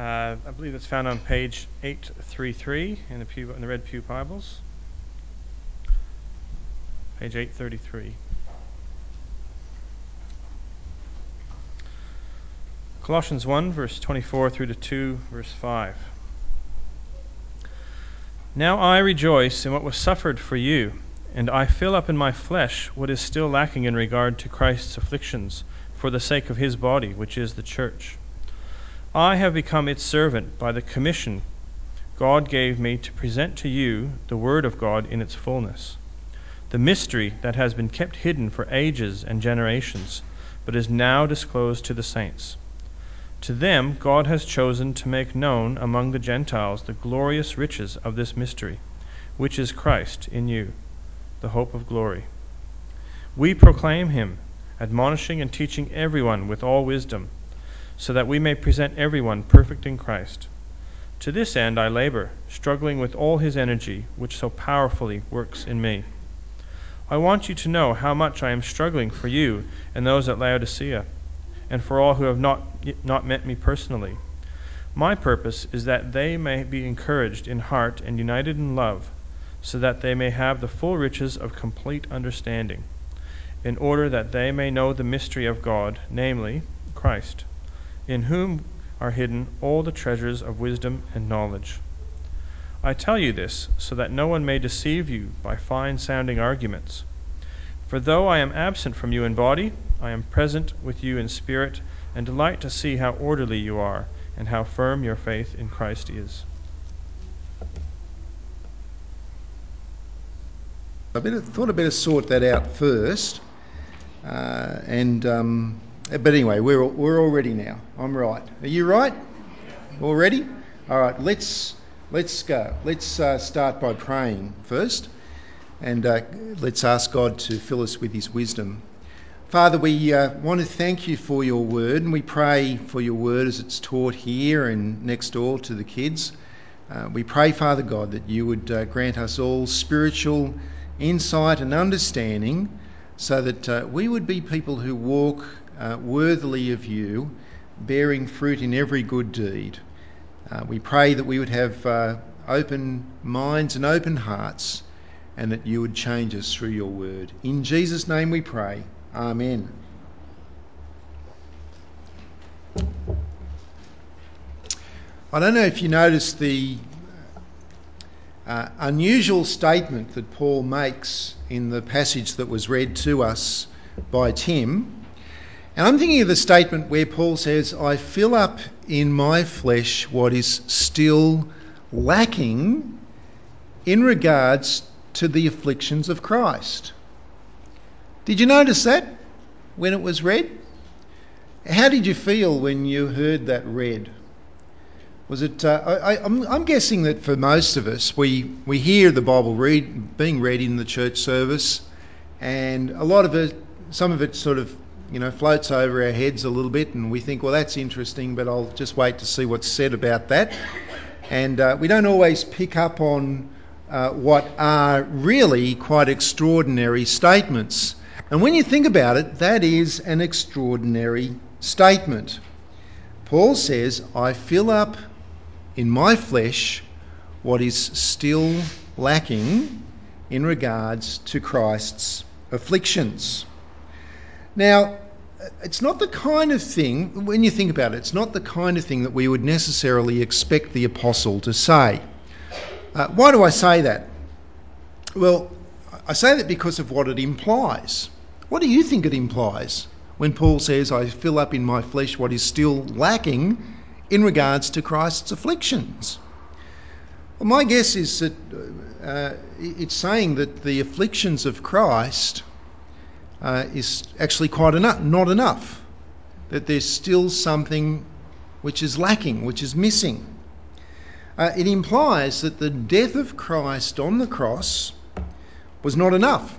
Uh, I believe it's found on page 833 in the, pew, in the Red Pew Bibles. Page 833. Colossians 1, verse 24 through to 2, verse 5. Now I rejoice in what was suffered for you, and I fill up in my flesh what is still lacking in regard to Christ's afflictions for the sake of his body, which is the church I have become its servant by the commission God gave me to present to you the Word of God in its fullness, the mystery that has been kept hidden for ages and generations, but is now disclosed to the saints. To them God has chosen to make known among the Gentiles the glorious riches of this mystery, which is Christ in you, the hope of glory. We proclaim him, admonishing and teaching everyone with all wisdom so that we may present everyone perfect in Christ. To this end I labor, struggling with all his energy, which so powerfully works in me. I want you to know how much I am struggling for you and those at Laodicea, and for all who have not, not met me personally. My purpose is that they may be encouraged in heart and united in love, so that they may have the full riches of complete understanding, in order that they may know the mystery of God, namely, Christ in whom are hidden all the treasures of wisdom and knowledge. I tell you this so that no one may deceive you by fine sounding arguments. For though I am absent from you in body, I am present with you in spirit, and delight to see how orderly you are, and how firm your faith in Christ is. I thought I'd better sort that out first. Uh, and um, but anyway, we're, we're all ready now. I'm right. Are you right? All ready? All right, let's, let's go. Let's uh, start by praying first. And uh, let's ask God to fill us with his wisdom. Father, we uh, want to thank you for your word, and we pray for your word as it's taught here and next door to the kids. Uh, we pray, Father God, that you would uh, grant us all spiritual insight and understanding so that uh, we would be people who walk uh, worthily of you, bearing fruit in every good deed. Uh, we pray that we would have uh, open minds and open hearts, and that you would change us through your word. In Jesus' name we pray. Amen. I don't know if you noticed the uh, unusual statement that Paul makes in the passage that was read to us by Tim. And I'm thinking of the statement where Paul says, I fill up in my flesh what is still lacking in regards to the afflictions of Christ. Did you notice that when it was read? How did you feel when you heard that read? Was it? Uh, I, am guessing that for most of us, we we hear the Bible read being read in the church service, and a lot of it, some of it, sort of you know, floats over our heads a little bit, and we think, well, that's interesting, but I'll just wait to see what's said about that. And uh, we don't always pick up on uh, what are really quite extraordinary statements. And when you think about it, that is an extraordinary statement. Paul says, I fill up in my flesh what is still lacking in regards to Christ's afflictions. Now, it's not the kind of thing, when you think about it, it's not the kind of thing that we would necessarily expect the apostle to say. Uh, why do I say that? Well, I say that because of what it implies. What do you think it implies when Paul says, I fill up in my flesh what is still lacking in regards to Christ's afflictions? Well, my guess is that uh, it's saying that the afflictions of Christ uh, is actually quite enough, not enough. That there's still something which is lacking, which is missing. Uh, it implies that the death of Christ on the cross was not enough,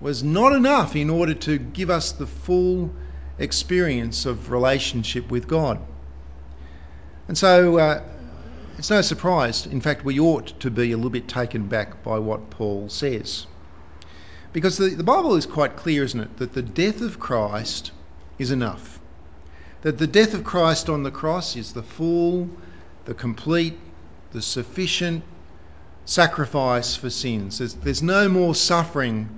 was not enough in order to give us the full experience of relationship with God. And so uh, it's no surprise, in fact, we ought to be a little bit taken back by what Paul says. Because the, the Bible is quite clear, isn't it, that the death of Christ is enough. that the death of Christ on the cross is the full, the complete, the sufficient sacrifice for sins. There's, there's no more suffering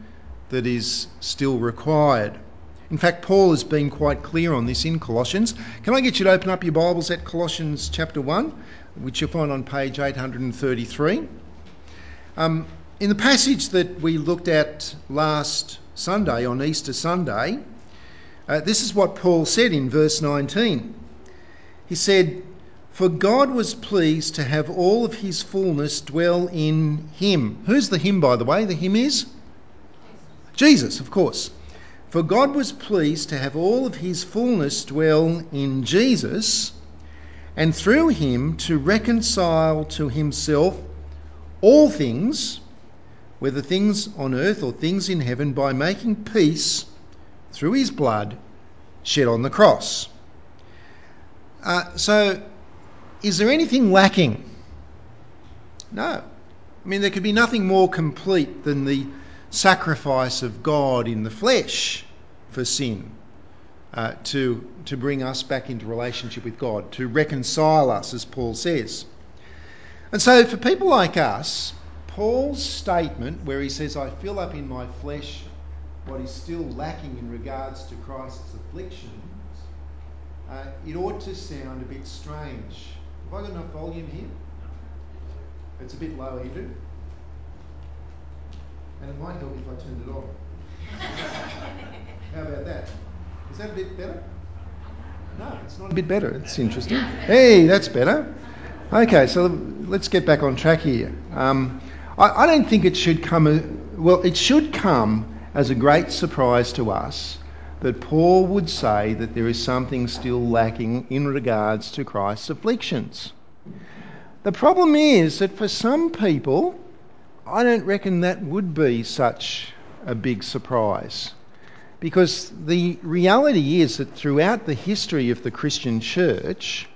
that is still required. In fact, Paul has been quite clear on this in Colossians. Can I get you to open up your Bibles at Colossians chapter 1, which you'll find on page 833? Um, in the passage that we looked at last Sunday, on Easter Sunday, uh, this is what Paul said in verse 19. He said, For God was pleased to have all of his fullness dwell in him. Who's the him, by the way? The him is? Jesus, of course. For God was pleased to have all of his fullness dwell in Jesus, and through him to reconcile to himself all things, whether things on earth or things in heaven, by making peace through his blood shed on the cross. Uh, so, is there anything lacking? No. I mean, there could be nothing more complete than the sacrifice of God in the flesh for sin uh, to, to bring us back into relationship with God, to reconcile us, as Paul says. And so, for people like us, Paul's statement, where he says, I fill up in my flesh what is still lacking in regards to Christ's afflictions, uh, it ought to sound a bit strange. Have I got enough volume here? It's a bit low, Andrew. And it might help if I turned it on. How about that? Is that a bit better? No, it's not a bit better. It's interesting. Hey, that's better. Okay, so let's get back on track here. Um, I, I, don't think it should come, well, it should come as a great surprise to us that Paul would say that there is something still lacking in regards to Christ's afflictions. The problem is that for some people, I don't reckon that would be such a big surprise. Because the reality is that throughout the history of the Christian church,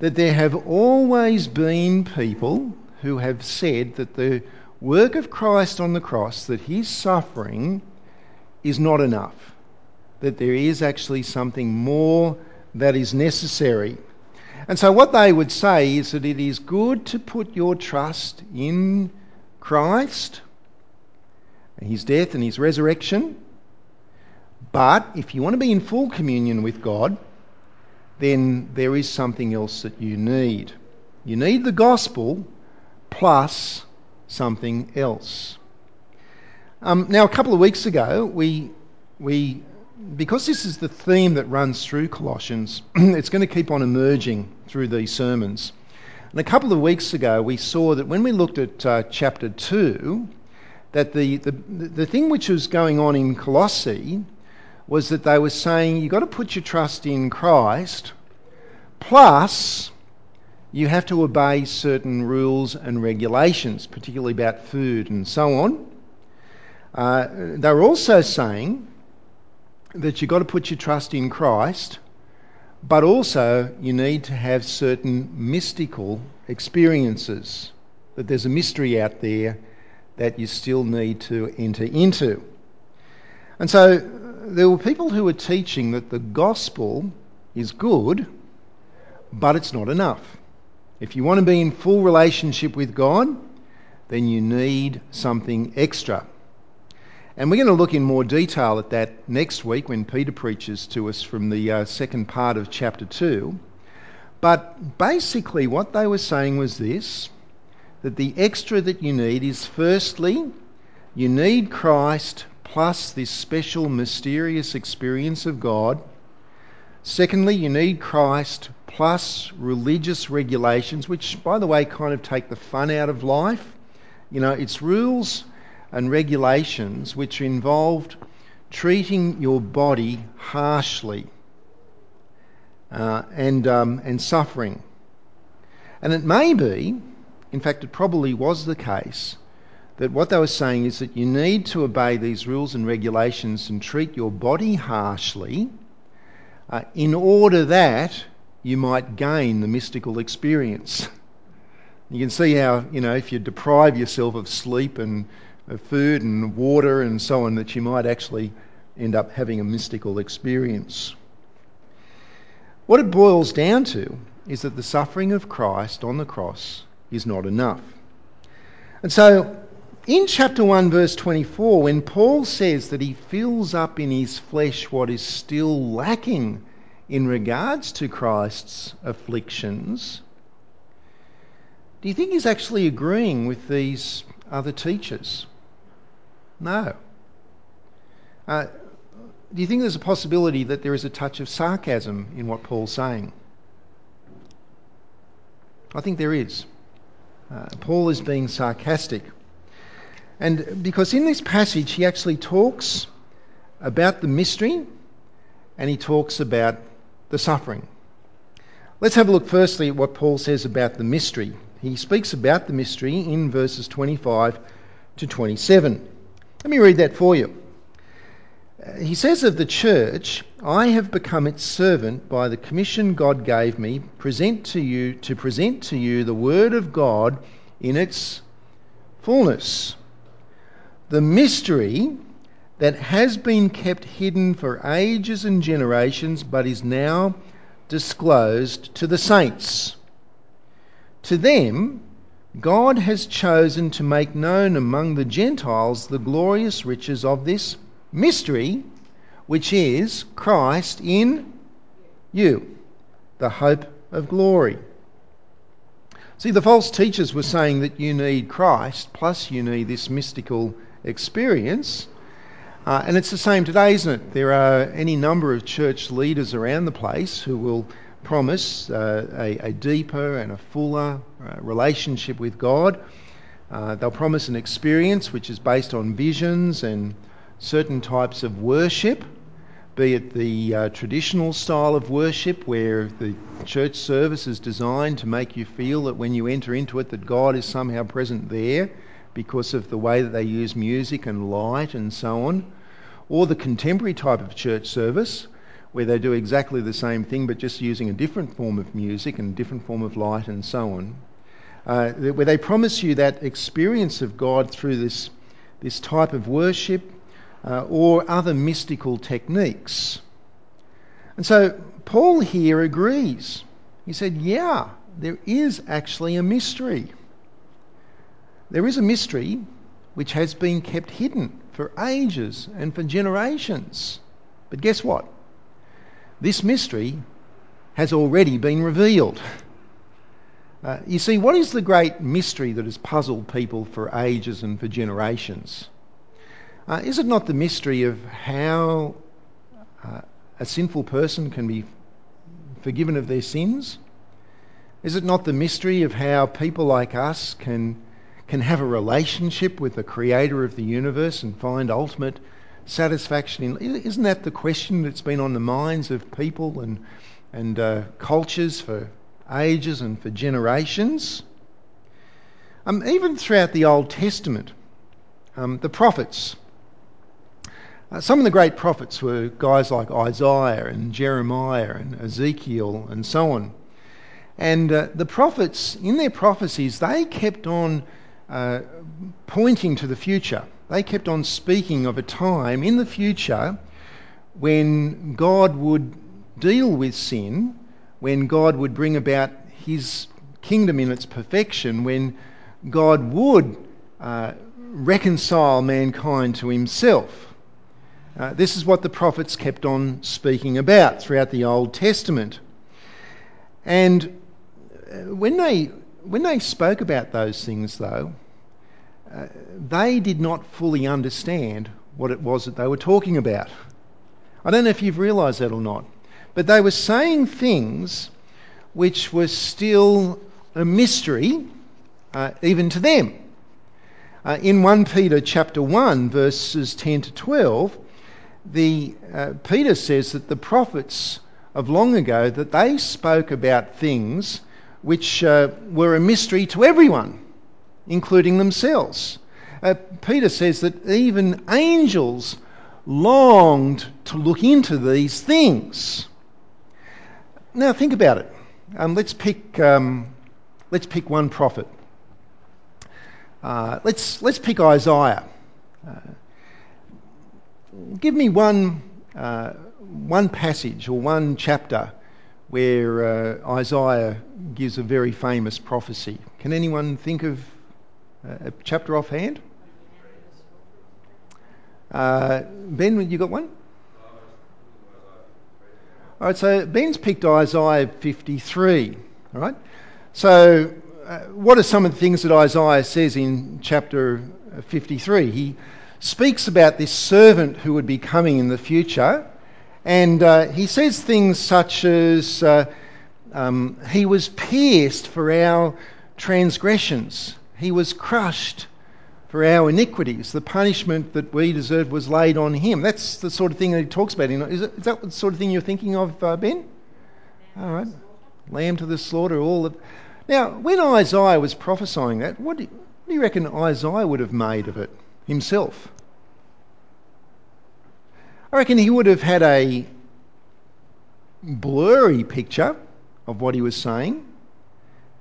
that there have always been people who have said that the work of Christ on the cross, that his suffering is not enough, that there is actually something more that is necessary. And so, what they would say is that it is good to put your trust in Christ, his death and his resurrection. But if you want to be in full communion with God, then there is something else that you need. You need the gospel plus something else. Um, now, a couple of weeks ago, we, we, because this is the theme that runs through Colossians, it's going to keep on emerging through these sermons. And a couple of weeks ago, we saw that when we looked at uh, chapter 2, that the, the, the thing which was going on in Colossae was that they were saying you've got to put your trust in Christ, plus you have to obey certain rules and regulations, particularly about food and so on. Uh, they're also saying that you've got to put your trust in Christ, but also, you need to have certain mystical experiences. That there's a mystery out there that you still need to enter into. And so, there were people who were teaching that the gospel is good, but it's not enough. If you want to be in full relationship with God, then you need something extra. And we're going to look in more detail at that next week when Peter preaches to us from the uh, second part of chapter 2. But basically, what they were saying was this that the extra that you need is firstly, you need Christ plus this special mysterious experience of God. Secondly, you need Christ plus religious regulations, which, by the way, kind of take the fun out of life. You know, it's rules and regulations which involved treating your body harshly uh, and, um, and suffering. And it may be, in fact, it probably was the case, that what they were saying is that you need to obey these rules and regulations and treat your body harshly uh, in order that you might gain the mystical experience. You can see how, you know, if you deprive yourself of sleep and of food and water and so on, that you might actually end up having a mystical experience. What it boils down to is that the suffering of Christ on the cross is not enough. And so, in chapter 1, verse 24, when Paul says that he fills up in his flesh what is still lacking in regards to Christ's afflictions, do you think he's actually agreeing with these other teachers? No. Uh, do you think there's a possibility that there is a touch of sarcasm in what Paul's saying? I think there is. Uh, Paul is being sarcastic. And because in this passage he actually talks about the mystery and he talks about the suffering. Let's have a look firstly at what Paul says about the mystery. He speaks about the mystery in verses 25 to 27. Let me read that for you. Uh, he says of the church, I have become its servant by the commission God gave me present to you to present to you the word of God in its fullness. The mystery that has been kept hidden for ages and generations but is now disclosed to the saints. To them, God has chosen to make known among the Gentiles the glorious riches of this mystery, which is Christ in you, the hope of glory. See, the false teachers were saying that you need Christ, plus you need this mystical experience. Uh, and it's the same today, isn't it? There are any number of church leaders around the place who will promise uh, a, a, deeper and a fuller uh, relationship with God. Uh, they'll promise an experience which is based on visions and certain types of worship, be it the uh, traditional style of worship where the church service is designed to make you feel that when you enter into it that God is somehow present there because of the way that they use music and light and so on, or the contemporary type of church service where they do exactly the same thing but just using a different form of music and different form of light and so on, uh, where they promise you that experience of God through this, this type of worship uh, or other mystical techniques. And so Paul here agrees. He said, Yeah, there is actually a mystery. There is a mystery which has been kept hidden for ages and for generations. But guess what? This mystery has already been revealed. Uh, you see, what is the great mystery that has puzzled people for ages and for generations? Uh, is it not the mystery of how uh, a sinful person can be forgiven of their sins? Is it not the mystery of how people like us can, can have a relationship with the creator of the universe and find ultimate satisfaction in. Isn't that the question that's been on the minds of people and, and uh, cultures for ages and for generations? Um, even throughout the Old Testament, um, the prophets, uh, some of the great prophets were guys like Isaiah and Jeremiah and Ezekiel and so on. And uh, the prophets, in their prophecies, they kept on uh, pointing to the future. They kept on speaking of a time in the future when God would deal with sin, when God would bring about his kingdom in its perfection, when God would uh, reconcile mankind to himself. Uh, this is what the prophets kept on speaking about throughout the Old Testament. And uh, when they, when they spoke about those things, though, uh, they did not fully understand what it was that they were talking about. I don't know if you've realised that or not, but they were saying things which were still a mystery uh, even to them. Uh, in 1 Peter chapter 1 verses 10 to 12, the, uh, Peter says that the prophets of long ago that they spoke about things which uh, were a mystery to everyone including themselves. Uh, Peter says that even angels longed to look into these things. Now, think about it. Um, let's, pick, um, let's pick one prophet. Uh, let's, let's pick Isaiah. Uh, give me one, uh, one passage or one chapter where uh, Isaiah gives a very famous prophecy. Can anyone think of a chapter offhand? Uh, ben, you got one? All right, so Ben's picked Isaiah 53. All right, so uh, what are some of the things that Isaiah says in chapter 53? He speaks about this servant who would be coming in the future, and uh, he says things such as, uh, um, He was pierced for our transgressions, He was crushed for our iniquities. The punishment that we deserved was laid on him. That's the sort of thing that he talks about. Is, it, is that the sort of thing you're thinking of, uh, Ben? All right. Lamb to the slaughter, all of. Now, when Isaiah was prophesying that, what do, you, what do you reckon Isaiah would have made of it himself? I reckon he would have had a blurry picture of what he was saying.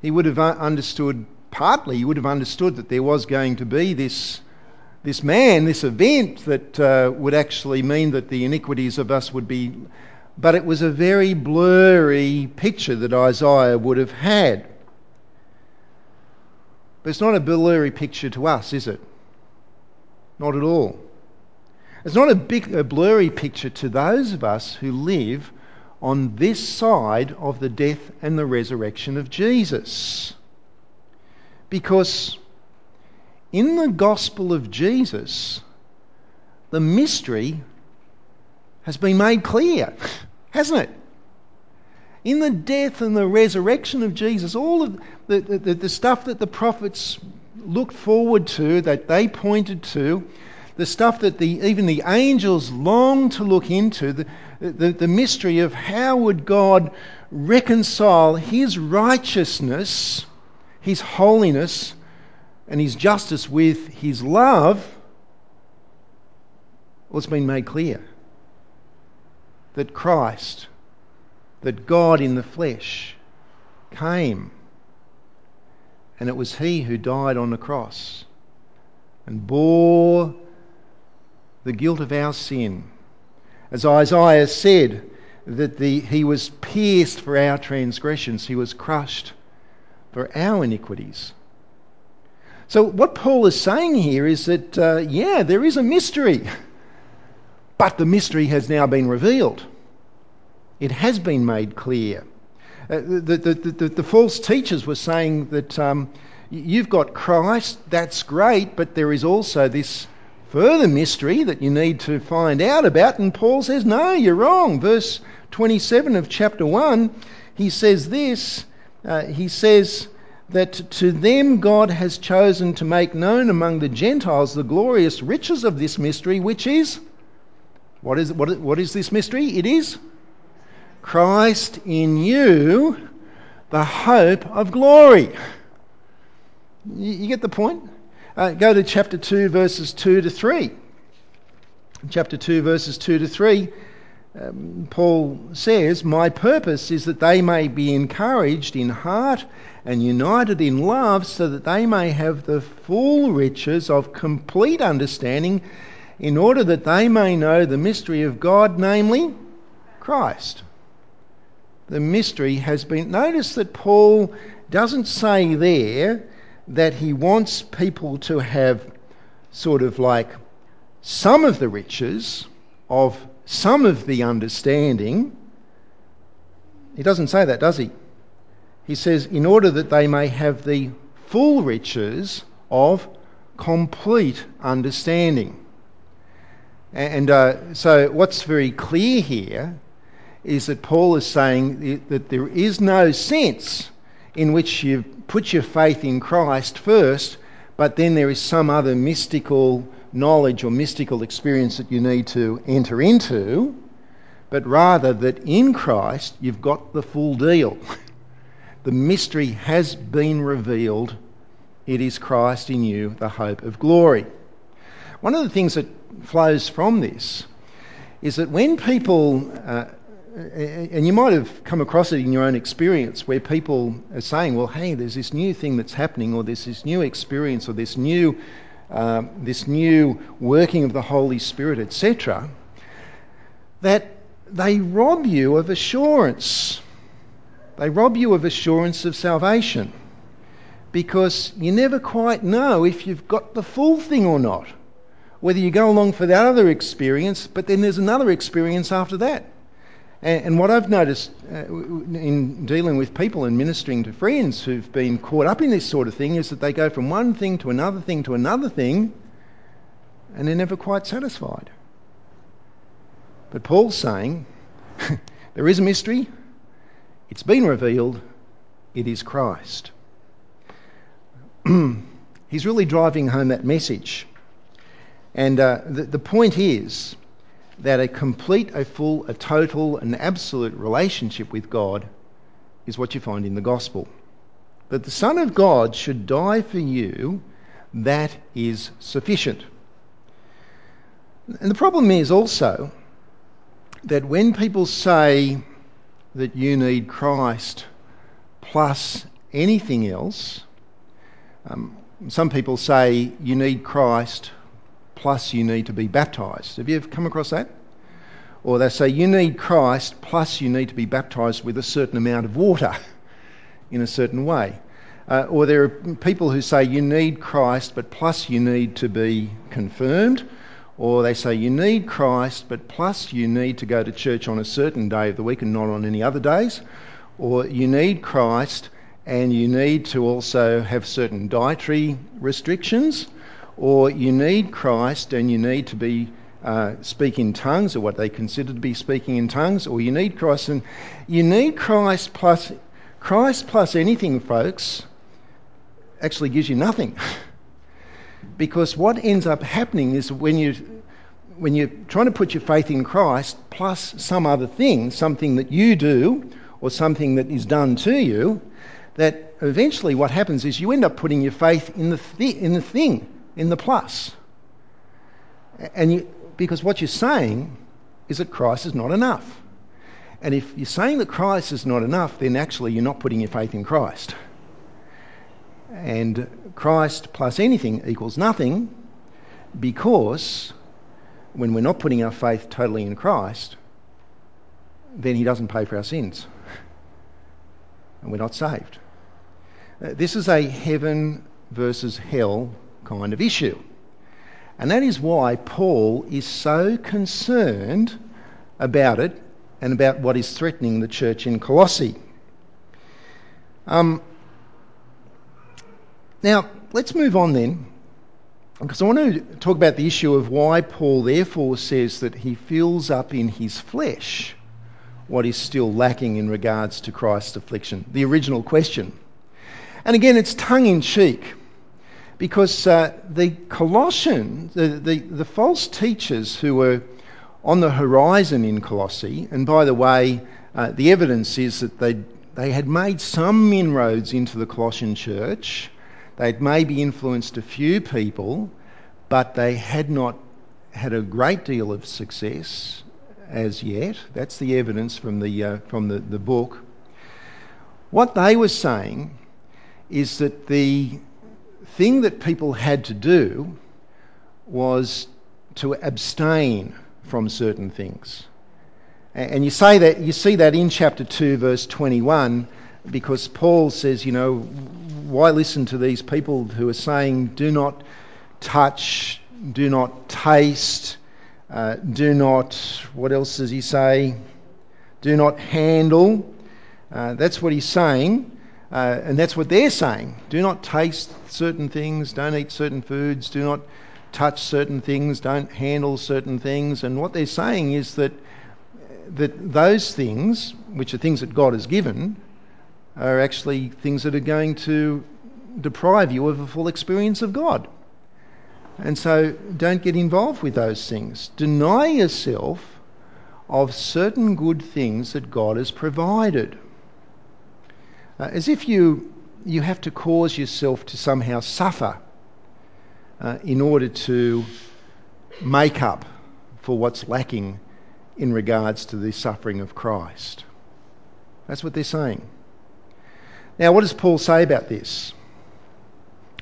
He would have understood partly he would have understood that there was going to be this, this man, this event that uh, would actually mean that the iniquities of us would be. But it was a very blurry picture that Isaiah would have had. But it's not a blurry picture to us, is it? Not at all. It's not a, big, a blurry picture to those of us who live on this side of the death and the resurrection of Jesus. Because in the gospel of Jesus, the mystery has been made clear, hasn't it? In the death and the resurrection of Jesus, all of the, the, the stuff that the prophets looked forward to, that they pointed to, the stuff that the, even the angels long to look into, the, the, the mystery of how would God reconcile his righteousness his holiness and his justice with his love, well, it's been made clear that Christ, that God in the flesh, came. And it was he who died on the cross and bore the guilt of our sin. As Isaiah said, that the, he was pierced for our transgressions, he was crushed for our iniquities. So, what Paul is saying here is that, uh, yeah, there is a mystery, but the mystery has now been revealed. It has been made clear. Uh, the, the, the, the, false teachers were saying that um, you've got Christ, that's great, but there is also this further mystery that you need to find out about. And Paul says, no, you're wrong. Verse 27 of chapter 1, he says this uh, he says that to them God has chosen to make known among the Gentiles the glorious riches of this mystery, which is what is, what, what is this mystery? It is Christ in you, the hope of glory. You, you get the point? Uh, go to chapter 2, verses 2 to 3. Chapter 2, verses 2 to 3 um, Paul says, My purpose is that they may be encouraged in heart and united in love, so that they may have the full riches of complete understanding, in order that they may know the mystery of God, namely Christ. The mystery has been. Notice that Paul doesn't say there that he wants people to have sort of like some of the riches of some of the understanding. He doesn't say that, does he? He says, in order that they may have the full riches of complete understanding. And uh, so, what's very clear here is that Paul is saying that there is no sense in which you put your faith in Christ first, but then there is some other mystical knowledge or mystical experience that you need to enter into, but rather that in Christ you've got the full deal. the mystery has been revealed. It is Christ in you, the hope of glory. One of the things that flows from this is that when people, uh, and you might have come across it in your own experience, where people are saying, well, hey, there's this new thing that's happening, or there's this new experience, or this new um, this new working of the Holy Spirit, etc., that they rob you of assurance. They rob you of assurance of salvation because you never quite know if you've got the full thing or not. Whether you go along for that other experience, but then there's another experience after that. And, what I've noticed uh, in dealing with people and ministering to friends who've been caught up in this sort of thing is that they go from one thing to another thing to another thing and they're never quite satisfied. But Paul's saying there is a mystery, it's been revealed, it is Christ. He's really driving home that message. And uh, the, the point is that a complete, a full, a total, an absolute relationship with God is what you find in the gospel. That the Son of God should die for you, that is sufficient. And the problem is also that when people say that you need Christ plus anything else, um, some people say you need Christ plus you need to be baptized. Have you ever come across that? Or they say you need Christ plus you need to be baptized with a certain amount of water in a certain way. Uh, or there are people who say you need Christ, but plus you need to be confirmed. Or they say you need Christ, but plus you need to go to church on a certain day of the week and not on any other days. Or you need Christ and you need to also have certain dietary restrictions or you need Christ and you need to be uh, in tongues or what they consider to be speaking in tongues, or you need Christ and you need Christ plus Christ plus anything, folks, actually gives you nothing. because what ends up happening is when you when you're trying to put your faith in Christ plus some other thing, something that you do or something that is done to you, that eventually what happens is you end up putting your faith in the, th- in the thing in the plus. And you, because what you're saying is that Christ is not enough. And if you're saying that Christ is not enough, then actually you're not putting your faith in Christ. And Christ plus anything equals nothing because when we're not putting our faith totally in Christ, then He doesn't pay for our sins. And we're not saved. Uh, this is a heaven versus hell kind of issue. And that is why Paul is so concerned about it and about what is threatening the church in Colossae. Um, now, let's move on then, because I want to talk about the issue of why Paul therefore says that he fills up in his flesh what is still lacking in regards to Christ's affliction, the original question. And again, it's tongue in cheek because uh, the Colossians, the, the, the, false teachers who were on the horizon in Colossae, and by the way, uh, the evidence is that they, they had made some inroads into the Colossian church. They'd maybe influenced a few people, but they had not had a great deal of success as yet. That's the evidence from the, uh, from the, the book. What they were saying is that the thing that people had to do was to abstain from certain things. And you say that you see that in chapter 2 verse 21 because Paul says, you know, why listen to these people who are saying do not touch, do not taste, uh, do not what else does he say? Do not handle. Uh, that's what he's saying. Uh, and that's what they're saying. Do not taste certain things, don't eat certain foods, do not touch certain things, don't handle certain things. And what they're saying is that, that those things, which are things that God has given, are actually things that are going to deprive you of a full experience of God. And so don't get involved with those things. Deny yourself of certain good things that God has provided uh, as if you, you have to cause yourself to somehow suffer uh, in order to make up for what's lacking in regards to the suffering of Christ. That's what they're saying. Now, what does Paul say about this?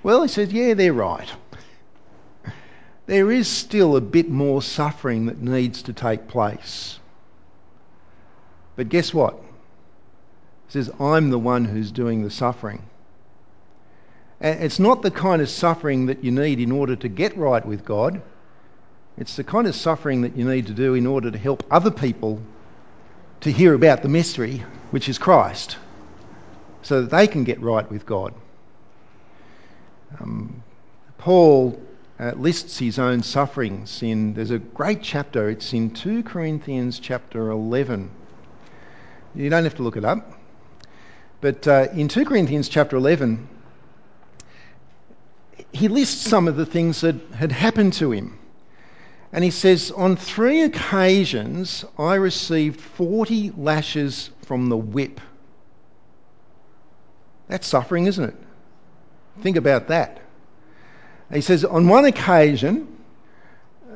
Well, he says, yeah, they're right. There is still a bit more suffering that needs to take place. But guess what? Says, I'm the one who's doing the suffering. And it's not the kind of suffering that you need in order to get right with God. It's the kind of suffering that you need to do in order to help other people to hear about the mystery, which is Christ, so that they can get right with God. Um, Paul uh, lists his own sufferings in there's a great chapter it's in 2 corinthians chapter 11 you don't have to look it up but uh, in 2 corinthians chapter 11 he lists some of the things that had happened to him and he says on three occasions i received 40 lashes from the whip that's suffering isn't it think about that he says, On one occasion,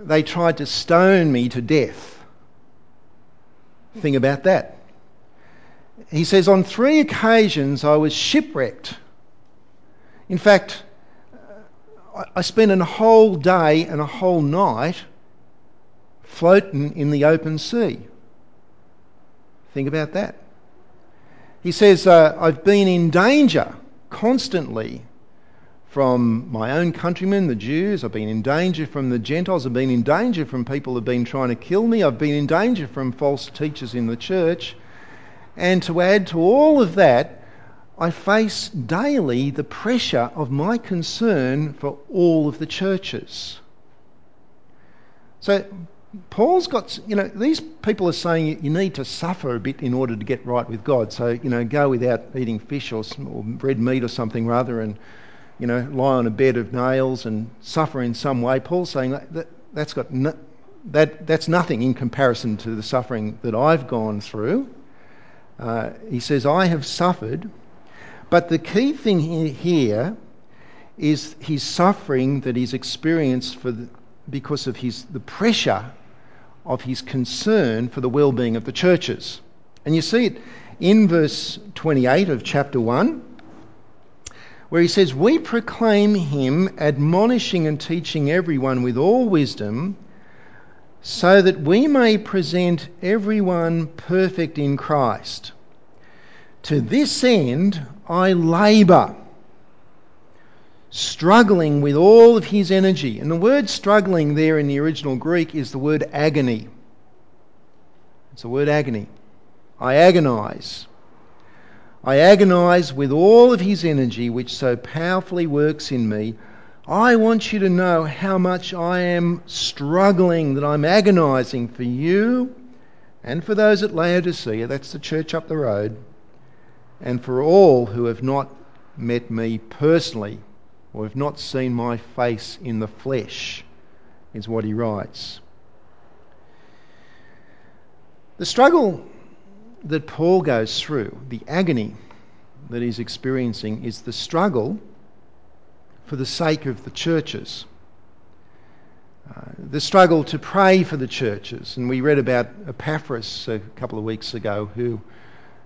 they tried to stone me to death. Think about that. He says, On three occasions, I was shipwrecked. In fact, I spent a whole day and a whole night floating in the open sea. Think about that. He says, uh, I've been in danger constantly from my own countrymen, the Jews. I've been in danger from the Gentiles. I've been in danger from people who've been trying to kill me. I've been in danger from false teachers in the church. And to add to all of that, I face daily the pressure of my concern for all of the churches. So Paul's got, you know, these people are saying you need to suffer a bit in order to get right with God. So, you know, go without eating fish or, or red meat or something rather and you know, lie on a bed of nails and suffer in some way. Paul's saying that, that that's got no, that that's nothing in comparison to the suffering that I've gone through. He says, I have suffered, but the key thing here is his suffering that he's experienced for the, because of his the pressure of his concern for the well-being of the churches. And you see it in verse 28 of chapter 1 where he says, We proclaim him, admonishing and teaching everyone with all wisdom, so that we may present everyone perfect in Christ. To this end I labour, struggling with all of his energy. And the word struggling there in the original Greek is the word agony. It's the word agony. I agonise I agonize with all of his energy, which so powerfully works in me. I want you to know how much I am struggling, that I'm agonizing for you and for those at Laodicea, that's the church up the road, and for all who have not met me personally or have not seen my face in the flesh, is what he writes. The struggle that Paul goes through, the agony that he's experiencing, is the struggle for the sake of the churches. Uh, the struggle to pray for the churches. And we read about Epaphras a couple of weeks ago, who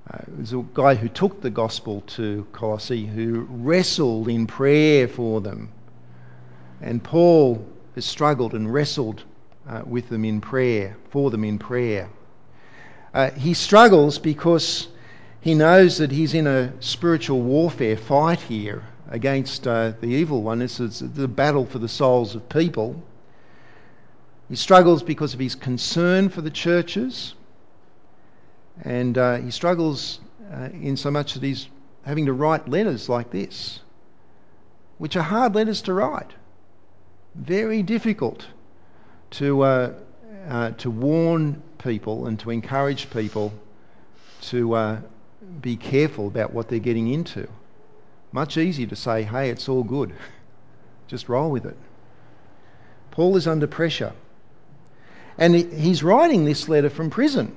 uh, was a guy who took the gospel to Colossae, who wrestled in prayer for them. And Paul has struggled and wrestled uh, with them in prayer, for them in prayer. Uh, he struggles because he knows that he's in a spiritual warfare fight here against uh, the evil one. This is the battle for the souls of people. He struggles because of his concern for the churches, and uh, he struggles uh, in so much that he's having to write letters like this, which are hard letters to write, very difficult to uh, uh, to warn people and to encourage people to uh, be careful about what they're getting into. Much easier to say, hey, it's all good. Just roll with it. Paul is under pressure. And he's writing this letter from prison,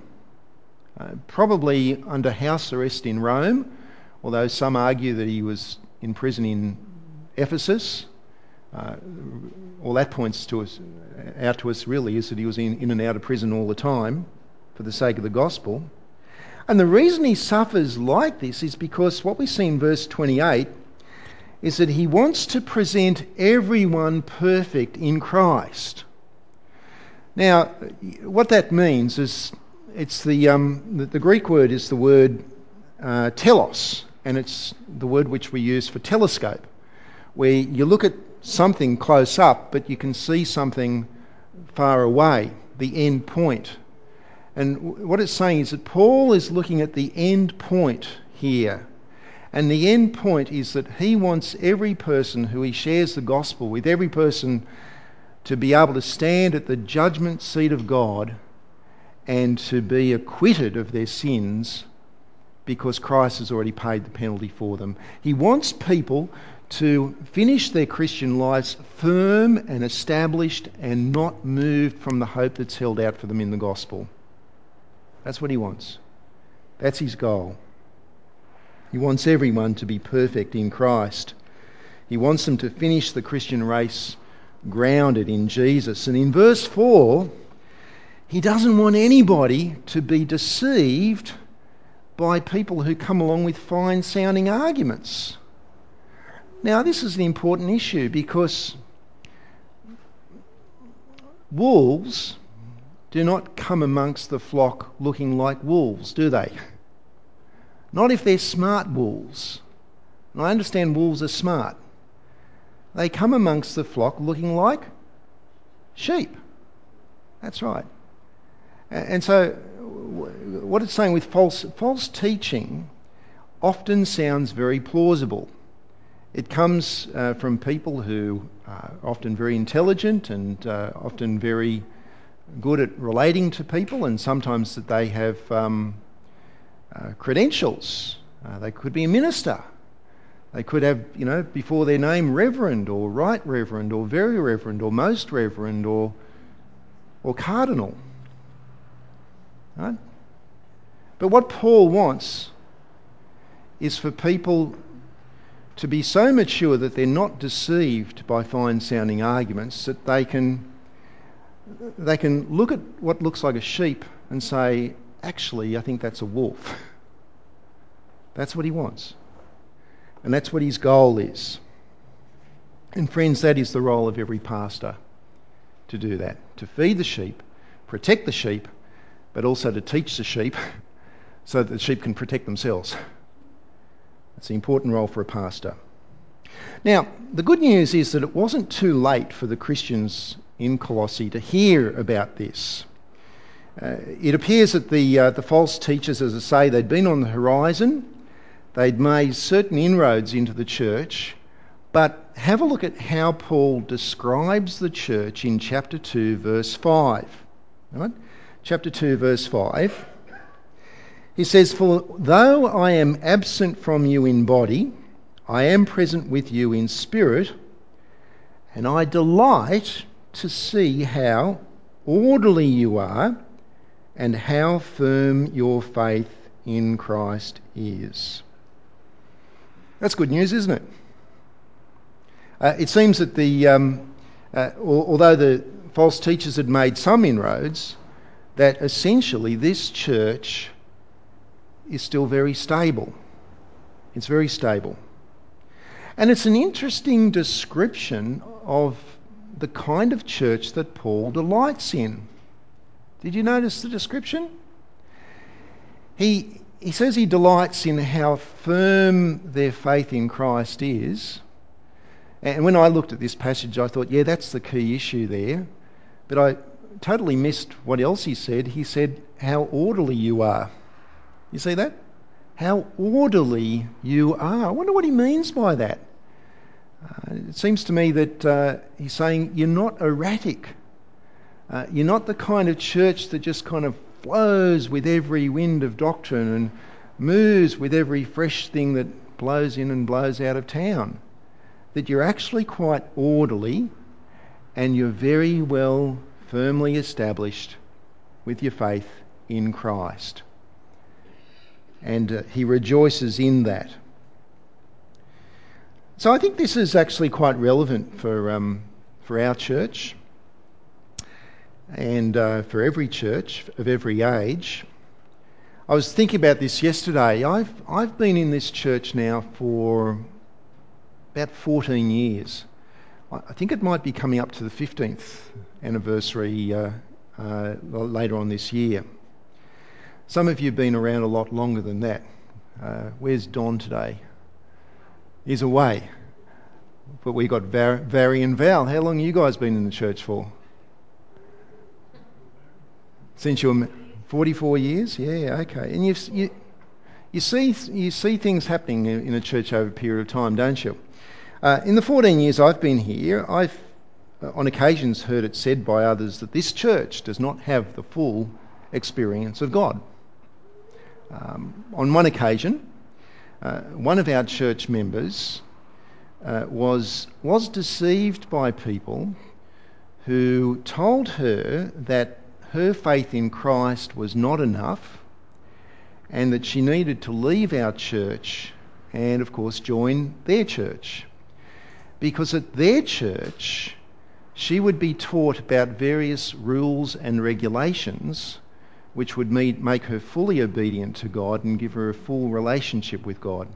uh, probably under house arrest in Rome, although some argue that he was in prison in Ephesus. Uh, all that points to us, out to us really is that he was in, in and out of prison all the time for the sake of the gospel. And the reason he suffers like this is because what we see in verse 28 is that he wants to present everyone perfect in Christ. Now, what that means is it's the, um, the, the Greek word is the word uh, telos, and it's the word which we use for telescope, where you look at something close up, but you can see something far away, the end point. And what it's saying is that Paul is looking at the end point here. And the end point is that he wants every person who he shares the gospel with, every person to be able to stand at the judgment seat of God and to be acquitted of their sins because Christ has already paid the penalty for them. He wants people to finish their Christian lives firm and established and not moved from the hope that's held out for them in the gospel. That's what he wants. That's his goal. He wants everyone to be perfect in Christ. He wants them to finish the Christian race grounded in Jesus. And in verse 4, he doesn't want anybody to be deceived by people who come along with fine sounding arguments. Now, this is an important issue because wolves do not come amongst the flock looking like wolves, do they? Not if they're smart wolves. And I understand wolves are smart. They come amongst the flock looking like sheep. That's right. And so, what it's saying with false, false teaching often sounds very plausible. It comes uh, from people who are often very intelligent and uh, often very good at relating to people, and sometimes that they have um, uh, credentials. Uh, they could be a minister. They could have, you know, before their name, Reverend or Right Reverend or Very Reverend or Most Reverend or, or Cardinal. Right? But what Paul wants is for people to be so mature that they're not deceived by fine sounding arguments that they can they can look at what looks like a sheep and say, actually, I think that's a wolf. That's what he wants. And that's what his goal is. And friends, that is the role of every pastor to do that to feed the sheep, protect the sheep, but also to teach the sheep so that the sheep can protect themselves. It's an important role for a pastor. Now, the good news is that it wasn't too late for the Christians in Colossae to hear about this. Uh, it appears that the, uh, the false teachers, as I say, they'd been on the horizon, they'd made certain inroads into the church, but have a look at how Paul describes the church in chapter 2, verse 5. Right? Chapter 2, verse 5. He says, For though I am absent from you in body, I am present with you in spirit, and I delight to see how orderly you are and how firm your faith in Christ is. That's good news, isn't it? Uh, it seems that the, um, uh, although the false teachers had made some inroads, that essentially this church is still very stable. It's very stable. And it's an interesting description of the kind of church that Paul delights in. Did you notice the description? He, he says he delights in how firm their faith in Christ is. And when I looked at this passage, I thought, yeah, that's the key issue there. But I totally missed what else he said. He said, how orderly you are. You see that? How orderly you are. I wonder what he means by that. Uh, it seems to me that uh, he's saying you're not erratic. Uh, you're not the kind of church that just kind of flows with every wind of doctrine and moves with every fresh thing that blows in and blows out of town. That you're actually quite orderly and you're very well firmly established with your faith in Christ and uh, he rejoices in that. So I think this is actually quite relevant for, um, for our church and uh, for every church of every age. I was thinking about this yesterday. I've, I've been in this church now for about 14 years. I think it might be coming up to the 15th anniversary uh, uh, later on this year. Some of you have been around a lot longer than that. Uh, where's Don today? He's away. But we got Var- Vary and Val. How long you guys been in the church for? Since you were 44 years? Yeah, okay. And you've, you, you, see, you see things happening in a church over a period of time, don't you? Uh, in the 14 years I've been here, I've uh, on occasions heard it said by others that this church does not have the full experience of God. Um, on one occasion, uh, one of our church members uh, was, was deceived by people who told her that her faith in Christ was not enough and that she needed to leave our church and, of course, join their church. Because at their church, she would be taught about various rules and regulations which would make her fully obedient to God and give her a full relationship with God.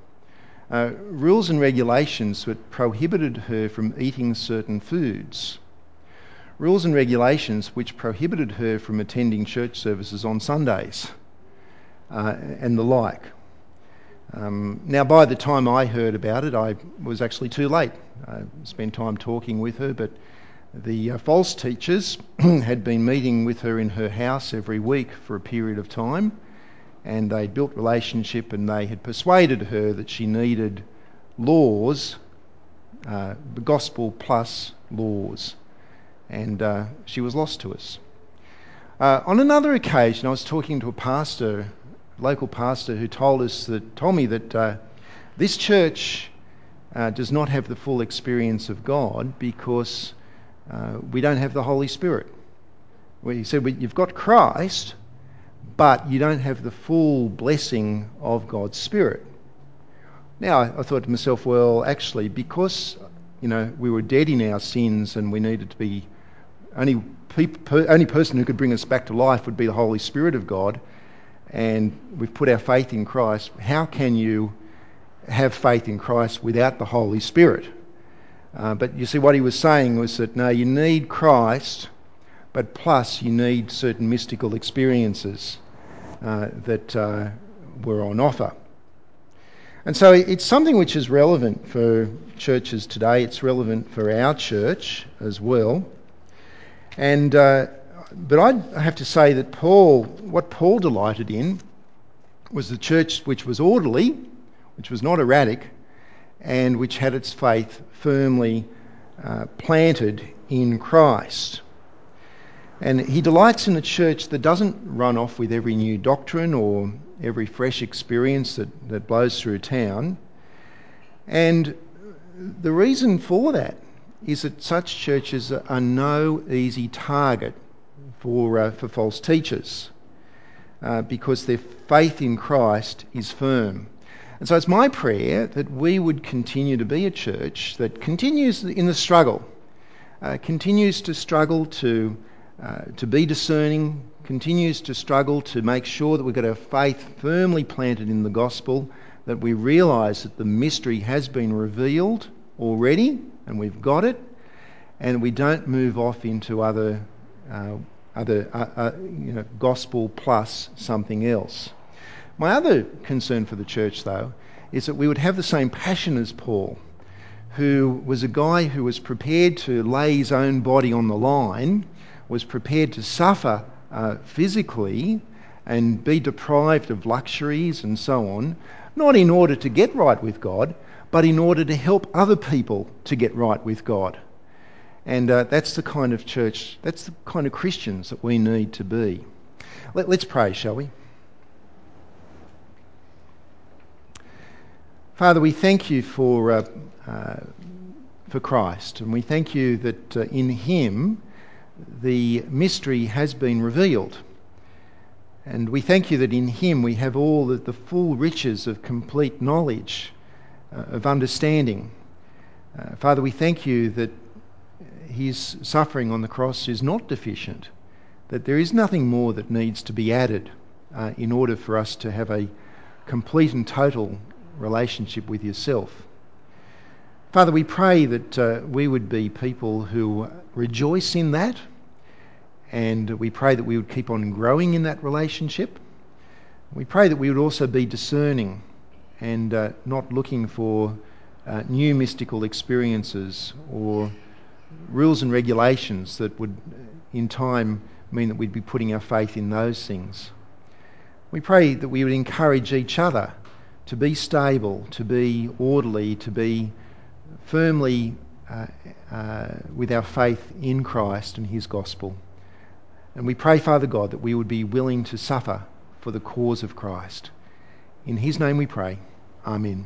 Uh, rules and regulations that prohibited her from eating certain foods. Rules and regulations which prohibited her from attending church services on Sundays uh, and the like. Um, now, by the time I heard about it, I was actually too late. I spent time talking with her, but the uh, false teachers had been meeting with her in her house every week for a period of time, and they built relationship and they had persuaded her that she needed laws, uh, the gospel plus laws, and uh, she was lost to us. Uh, on another occasion, I was talking to a pastor, local pastor, who told us that told me that uh, this church uh, does not have the full experience of God because uh, we don't have the Holy Spirit. Well, he said, well, You've got Christ, but you don't have the full blessing of God's Spirit. Now, I thought to myself, well, actually, because you know we were dead in our sins and we needed to be only only person who could bring us back to life would be the Holy Spirit of God, and we've put our faith in Christ. How can you have faith in Christ without the Holy Spirit? Uh, but you see, what he was saying was that no, you need Christ, but plus you need certain mystical experiences uh, that uh, were on offer. And so it's something which is relevant for churches today. It's relevant for our church as well. And uh, but I have to say that Paul, what Paul delighted in, was the church which was orderly, which was not erratic, and which had its faith firmly uh, planted in Christ. And he delights in a church that doesn't run off with every new doctrine or every fresh experience that, that blows through town. And the reason for that is that such churches are no easy target for, uh, for false teachers uh, because their faith in Christ is firm. And so it's my prayer that we would continue to be a church that continues in the struggle, uh, continues to struggle to, uh, to be discerning, continues to struggle to make sure that we've got our faith firmly planted in the gospel, that we realise that the mystery has been revealed already and we've got it, and we don't move off into other, uh, other uh, uh, you know, gospel plus something else. My other concern for the church, though, is that we would have the same passion as Paul, who was a guy who was prepared to lay his own body on the line, was prepared to suffer uh, physically and be deprived of luxuries and so on, not in order to get right with God, but in order to help other people to get right with God. And uh, that's the kind of church, that's the kind of Christians that we need to be. Let, let's pray, shall we? Father, we thank you for, uh, uh, for Christ, and we thank you that uh, in him the mystery has been revealed. And we thank you that in him we have all the, the full riches of complete knowledge, uh, of understanding. Uh, Father, we thank you that his suffering on the cross is not deficient, that there is nothing more that needs to be added uh, in order for us to have a complete and total relationship with yourself. Father, we pray that uh, we would be people who rejoice in that, and we pray that we would keep on growing in that relationship. We pray that we would also be discerning and uh, not looking for uh, new mystical experiences or rules and regulations that would, in time, mean that we'd be putting our faith in those things. We pray that we would encourage each other to be stable, to be orderly, to be firmly uh, uh, with our faith in Christ and His gospel. And we pray, Father God, that we would be willing to suffer for the cause of Christ. In His name we pray. Amen.